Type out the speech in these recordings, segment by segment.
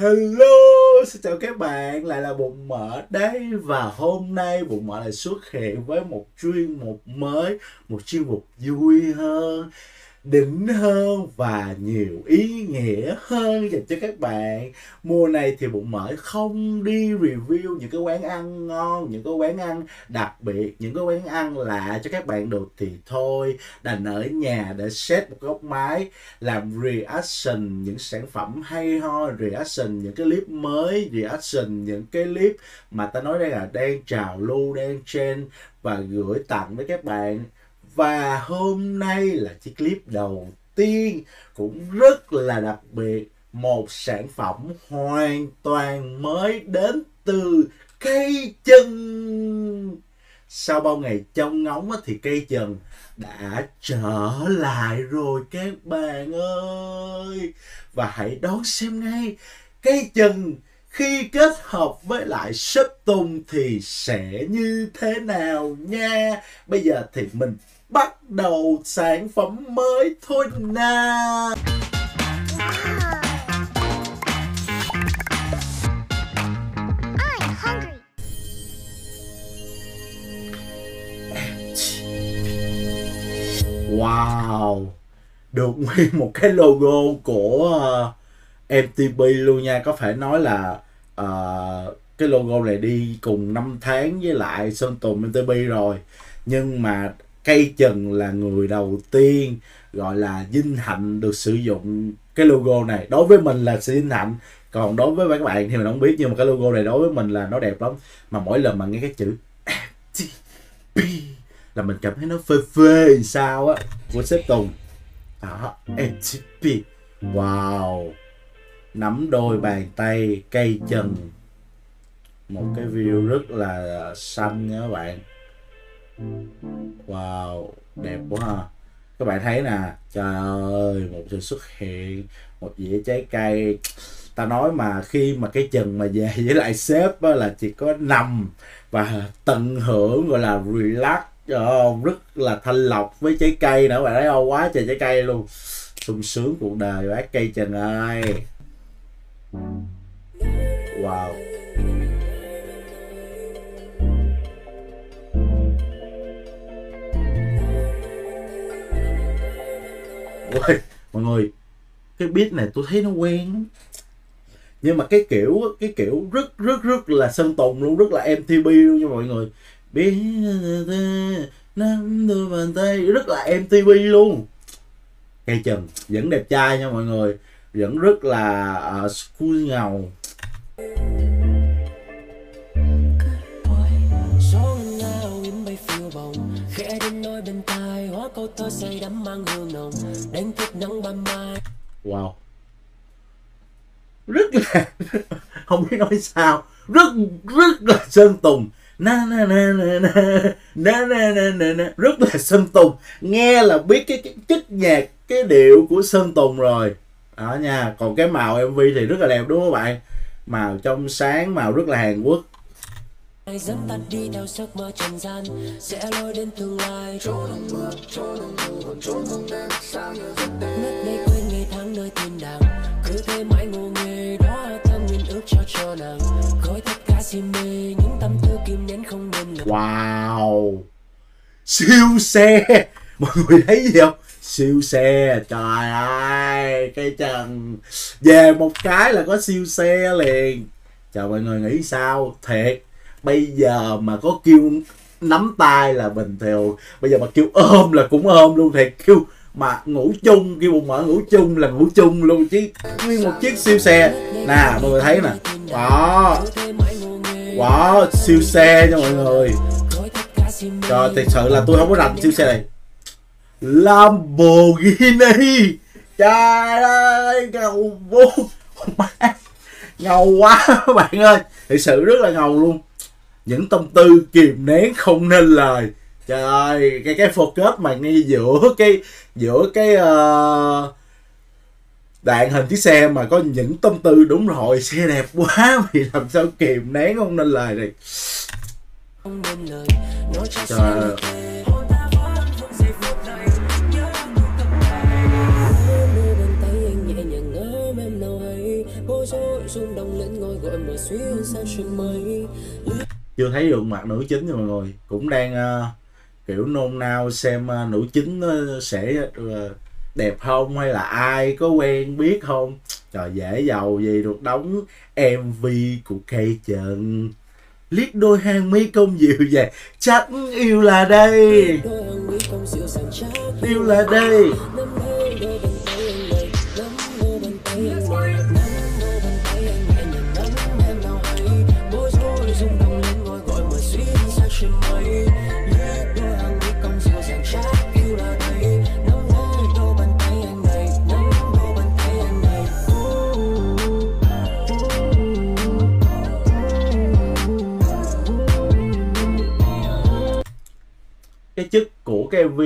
Hello, xin chào các bạn, lại là Bụng Mỡ đây Và hôm nay Bụng Mỡ lại xuất hiện với một chuyên mục mới Một chuyên mục vui hơn đỉnh hơn và nhiều ý nghĩa hơn dành cho các bạn. Mùa này thì bụng mỡ không đi review những cái quán ăn ngon, những cái quán ăn đặc biệt, những cái quán ăn lạ cho các bạn được thì thôi. Đành ở nhà để set một góc máy làm reaction những sản phẩm hay ho, reaction những cái clip mới, reaction những cái clip mà ta nói đây là đang trào lưu, đang trend và gửi tặng với các bạn và hôm nay là chiếc clip đầu tiên cũng rất là đặc biệt, một sản phẩm hoàn toàn mới đến từ cây chân sau bao ngày trông ngóng thì cây chân đã trở lại rồi các bạn ơi. Và hãy đón xem ngay, cây chân khi kết hợp với lại sấp tùng thì sẽ như thế nào nha. Bây giờ thì mình bắt đầu sản phẩm mới thôi nào Wow. Được nguyên một cái logo của uh, MTP luôn nha. Có phải nói là uh, Cái logo này đi cùng năm tháng với lại Sơn Tùng MTP rồi. Nhưng mà cây trần là người đầu tiên, gọi là, vinh hạnh được sử dụng cái logo này. Đối với mình là sự vinh hạnh, còn đối với các bạn thì mình không biết, nhưng mà cái logo này đối với mình là nó đẹp lắm. Mà mỗi lần mà nghe cái chữ FTP là mình cảm thấy nó phê phê sao á, của sếp Tùng. Đó FTP wow. Nắm đôi bàn tay, cây trần một cái view rất là xanh nha các bạn. Wow, đẹp quá ha. Các bạn thấy nè, trời ơi, một sự xuất hiện, một dĩa trái cây. Ta nói mà khi mà cái chừng mà về với lại sếp á, là chỉ có nằm và tận hưởng gọi là relax. Oh, rất là thanh lọc với trái cây nữa bạn thấy không? Quá trời trái cây luôn. Sung sướng cuộc đời bác cây trần ơi. Wow. Ôi, mọi người cái beat này tôi thấy nó quen nhưng mà cái kiểu cái kiểu rất rất rất là sơn tùng luôn rất là mtb luôn nha mọi người. Biết nắm đôi bàn tay rất là mtb luôn. Cây trần vẫn đẹp trai nha mọi người. Vẫn rất là uh, school ngầu. Câu thơ say đắm mang hương nồng đánh thức nắng ban mai. Wow. Rất là không biết nói sao. Rất rất là sơn tùng. Na na na na na na na na na na. Rất là sơn tùng. Nghe là biết cái, cái chất nhạc cái điệu của sơn tùng rồi. Đó nha. Còn cái màu mv thì rất là đẹp đúng không các bạn? Màu trong sáng màu rất là hàn quốc dẫn ta đi theo giấc mơ trần gian sẽ lôi đến tương lai. Trốn trong mưa trốn trong mưa còn trốn trong đêm sáng như giấc đêm. Ngất ngây quên ngày tháng nơi thiên đàng cứ thế mãi ngô nghề đó thơm nguyên ước cho cho nàng. Gói tất cả si mê những tâm tư kim nén không nên ngờ wow. Siêu xe. Mọi người thấy gì không? Siêu xe. Trời ơi cái trần. Về một cái là có siêu xe liền. Chào mọi người nghĩ sao? Thiệt bây giờ mà có kêu nắm tay là bình thường bây giờ mà kêu ôm là cũng ôm luôn, thiệt. Kêu mà ngủ chung, kêu bụng mở ngủ chung là ngủ chung luôn chứ. Nguyên một chiếc siêu xe. Nè, mọi người thấy nè. Đó. Wow siêu xe cho mọi người. Trời thật sự là tôi không có rành siêu xe này. Lamborghini. Trời ơi, ngầu vô. Ngầu quá các bạn ơi. Thật sự rất là ngầu luôn những tâm tư kìm nén không nên lời. Trời ơi cái cái focus mà ngay giữa cái giữa cái ờ, uh, đạn hình chiếc xe mà có những tâm tư đúng rồi xe đẹp quá thì làm sao kìm nén không nên lời này trời ơi. Bối động lên ngôi gọi mà xuyên xa trên mây chưa thấy được mặt nữ chính nha mọi người. Cũng đang uh, kiểu nôn nao xem uh, nữ chính uh, sẽ uh, đẹp không hay là ai có quen biết không? Trời dễ giàu gì được đóng mv của cây trần. Liếc đôi hàng mi công dịu dàng chắc yêu là đây. Yêu là đây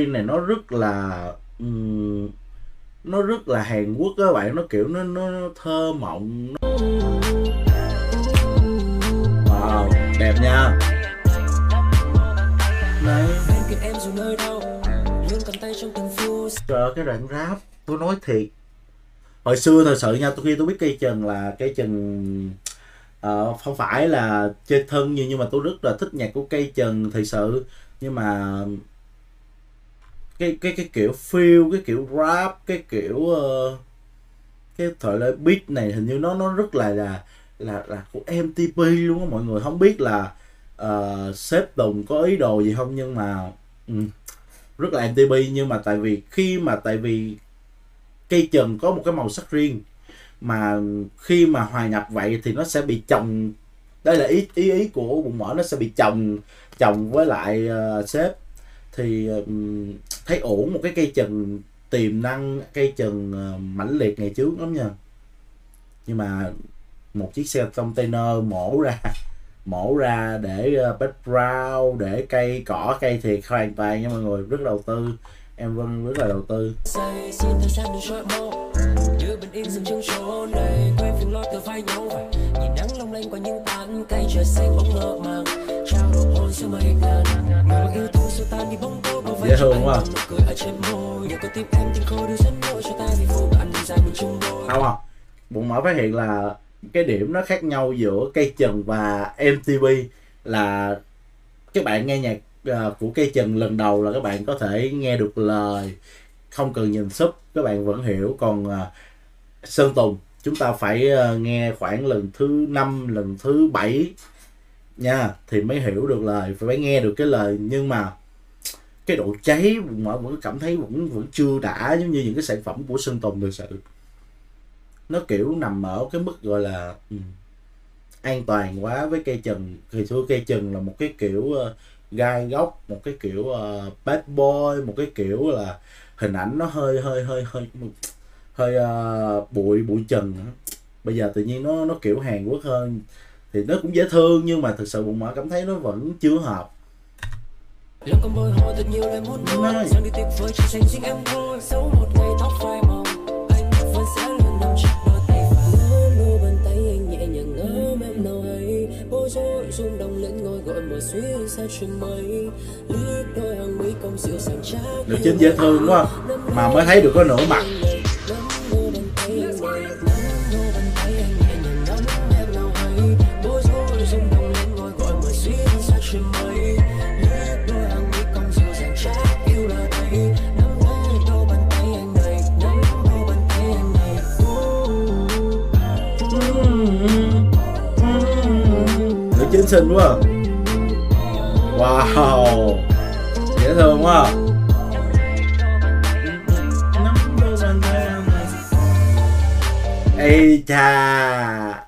của này nó rất là um, nó rất là Hàn Quốc các bạn. Nó kiểu nó nó, nó thơ mộng nó... wow đẹp nha. Này. Trời cái đoạn rap tôi nói thiệt. Hồi xưa thật sự nha tôi khi tôi biết cây trần là cây trần uh, không phải là chơi thân nhưng nhưng mà tôi rất là thích nhạc của cây trần thật sự. Nhưng mà cái cái cái kiểu feel cái kiểu rap cái kiểu uh, cái thể loại beat này hình như nó nó rất là là là là của MTP luôn á mọi người không biết là uh, sếp Tùng có ý đồ gì không nhưng mà um, rất là MTP nhưng mà tại vì khi mà tại vì cây trần có một cái màu sắc riêng mà khi mà hòa nhập vậy thì nó sẽ bị chồng đây là ý ý ý của bụng mỡ nó sẽ bị chồng chồng với lại uh, sếp thì um, thấy ổn một cái cây trần tiềm năng cây trần ờ, mãnh liệt ngày trước lắm nha. Nhưng mà một chiếc xe container mổ ra mổ ra để ờ, uh, background để cây cỏ cây thiệt hoàn toàn nha mọi người rất đầu tư. Em vân rất là đầu tư. Nhìn nắng long lanh qua những tán cây trời xanh bóng ngỡ màng trao đổi hôn giữa mây ngàn mà yêu dễ thương quá. không à. Bụng mở phát hiện là cái điểm nó khác nhau giữa cây trần và MTV là các bạn nghe nhạc uh, của cây trần lần đầu là các bạn có thể nghe được lời không cần nhìn sub các bạn vẫn hiểu. Còn uh, Sơn Tùng chúng ta phải uh, nghe khoảng lần thứ năm lần thứ bảy nha thì mới hiểu được lời phải nghe được cái lời. Nhưng mà cái độ cháy mà vẫn cảm thấy vẫn vẫn chưa đã giống như những cái sản phẩm của Sơn Tùng thực sự. Nó kiểu nằm ở cái mức gọi là um, an toàn quá với cây trần. Thì xưa cây trần là một cái kiểu uh, gai góc một cái kiểu uh, bad boy một cái kiểu là hình ảnh nó hơi hơi hơi hơi hơi uh, bụi bụi trần bây giờ tự nhiên nó nó kiểu Hàn Quốc hơn. Thì nó cũng dễ thương nhưng mà thực sự bụng mỡ cảm thấy nó vẫn chưa hợp. Lòng con bồi hồi thật nhiều lời muốn nói. Rằng đi tuyệt vời chỉ dành riêng em thôi Xấu một ngày tóc phai màu Anh vẫn sẽ luôn nằm chặt đôi tay và Lô bàn tay anh nhẹ nhàng ấm em nào hay Bối rối rung động lên ngôi gọi mùa xuyên xa trên mây Lướt đôi hàng mi công dịu dàng chắc Được chính dễ thương quá. Mà mới thấy được có nửa mặt xinh quá Wow Dễ thương quá. Ây cha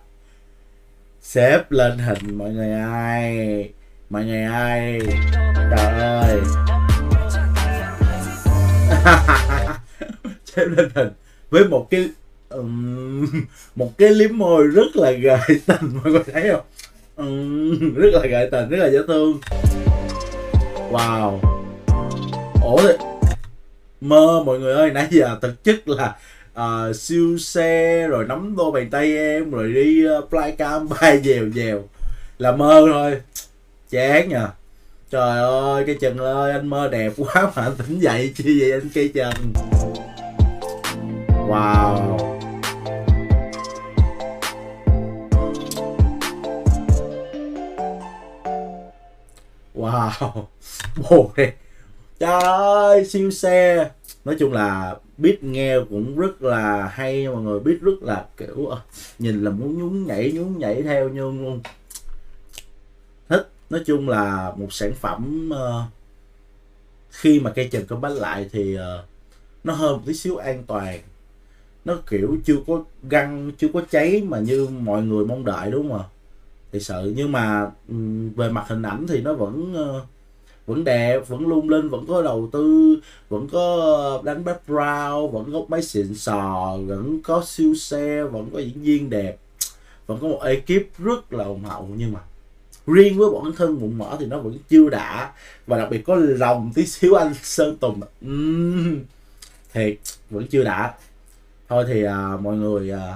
Xếp lên hình mọi người ơi Mọi người ơi Trời ơi. Xếp lên hình Với một cái um, Một cái liếm môi rất là gợi tình Mọi người thấy không? Ừ, rất là gợi tình rất là dễ thương. Wow. Ủa thì mơ mọi người ơi nãy giờ thực chất là uh, siêu xe rồi nắm đôi bàn tay em rồi đi ờ, uh, flycam bay dèo dèo. Là mơ thôi. Chán nhờ. Trời ơi cái trần ơi anh mơ đẹp quá mà anh tỉnh dậy chi vậy anh cây trần? Wow. Wow. Bồ này trời ơi siêu xe. Nói chung là biết nghe cũng rất là hay mọi người biết rất là kiểu ờ, nhìn là muốn nhún nhảy nhún nhảy theo nhưng luôn thích. Nói chung là một sản phẩm uh, khi mà cây trần có bánh lại thì uh, nó hơi một tí xíu an toàn. Nó kiểu chưa có găng chưa có cháy mà như mọi người mong đợi đúng không ạ? Thì sự nhưng mà về mặt hình ảnh thì nó vẫn ờ, vẫn đẹp vẫn lung linh vẫn có đầu tư vẫn có ờ, đánh background vẫn có máy xịn sò vẫn có siêu xe vẫn có diễn viên đẹp vẫn có một ekip rất là hùng hậu nhưng mà riêng với bản thân bụng mỡ thì nó vẫn chưa đã và đặc biệt có lòng tí xíu anh sơn tùng. Uhm, thiệt vẫn chưa đã. Thôi thì à, mọi người à,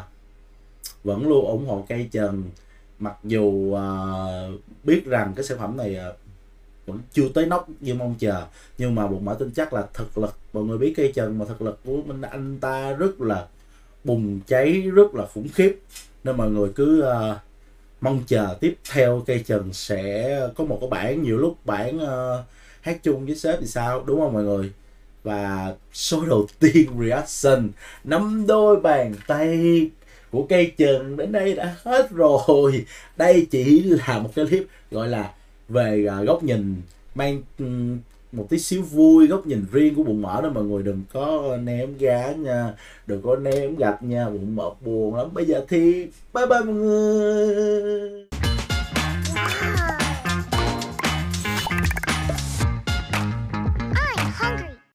vẫn luôn ủng hộ cây trần mặc dù uh, biết rằng cái sản phẩm này ờ, uh, vẫn chưa tới nóc như mong chờ nhưng mà bụng mỡ tin chắc là thực lực mọi người biết cây trần mà thực lực của mình anh ta rất là bùng cháy rất là khủng khiếp. Nên mọi người cứ uh, mong chờ tiếp theo cây trần sẽ có một cái bản nhiều lúc bản uh, hát chung với sếp thì sao đúng không mọi người? Và số đầu tiên reaction nắm đôi bàn tay của cây trường đến đây đã hết rồi. Đây chỉ là một cái clip gọi là về à, góc nhìn, mang một tí xíu vui, góc nhìn riêng của bụng mỡ đó mọi người. Đừng có ném gá nha, đừng có ném gạch nha, bụng mỡ buồn lắm. Bây giờ thì bye bye mọi người.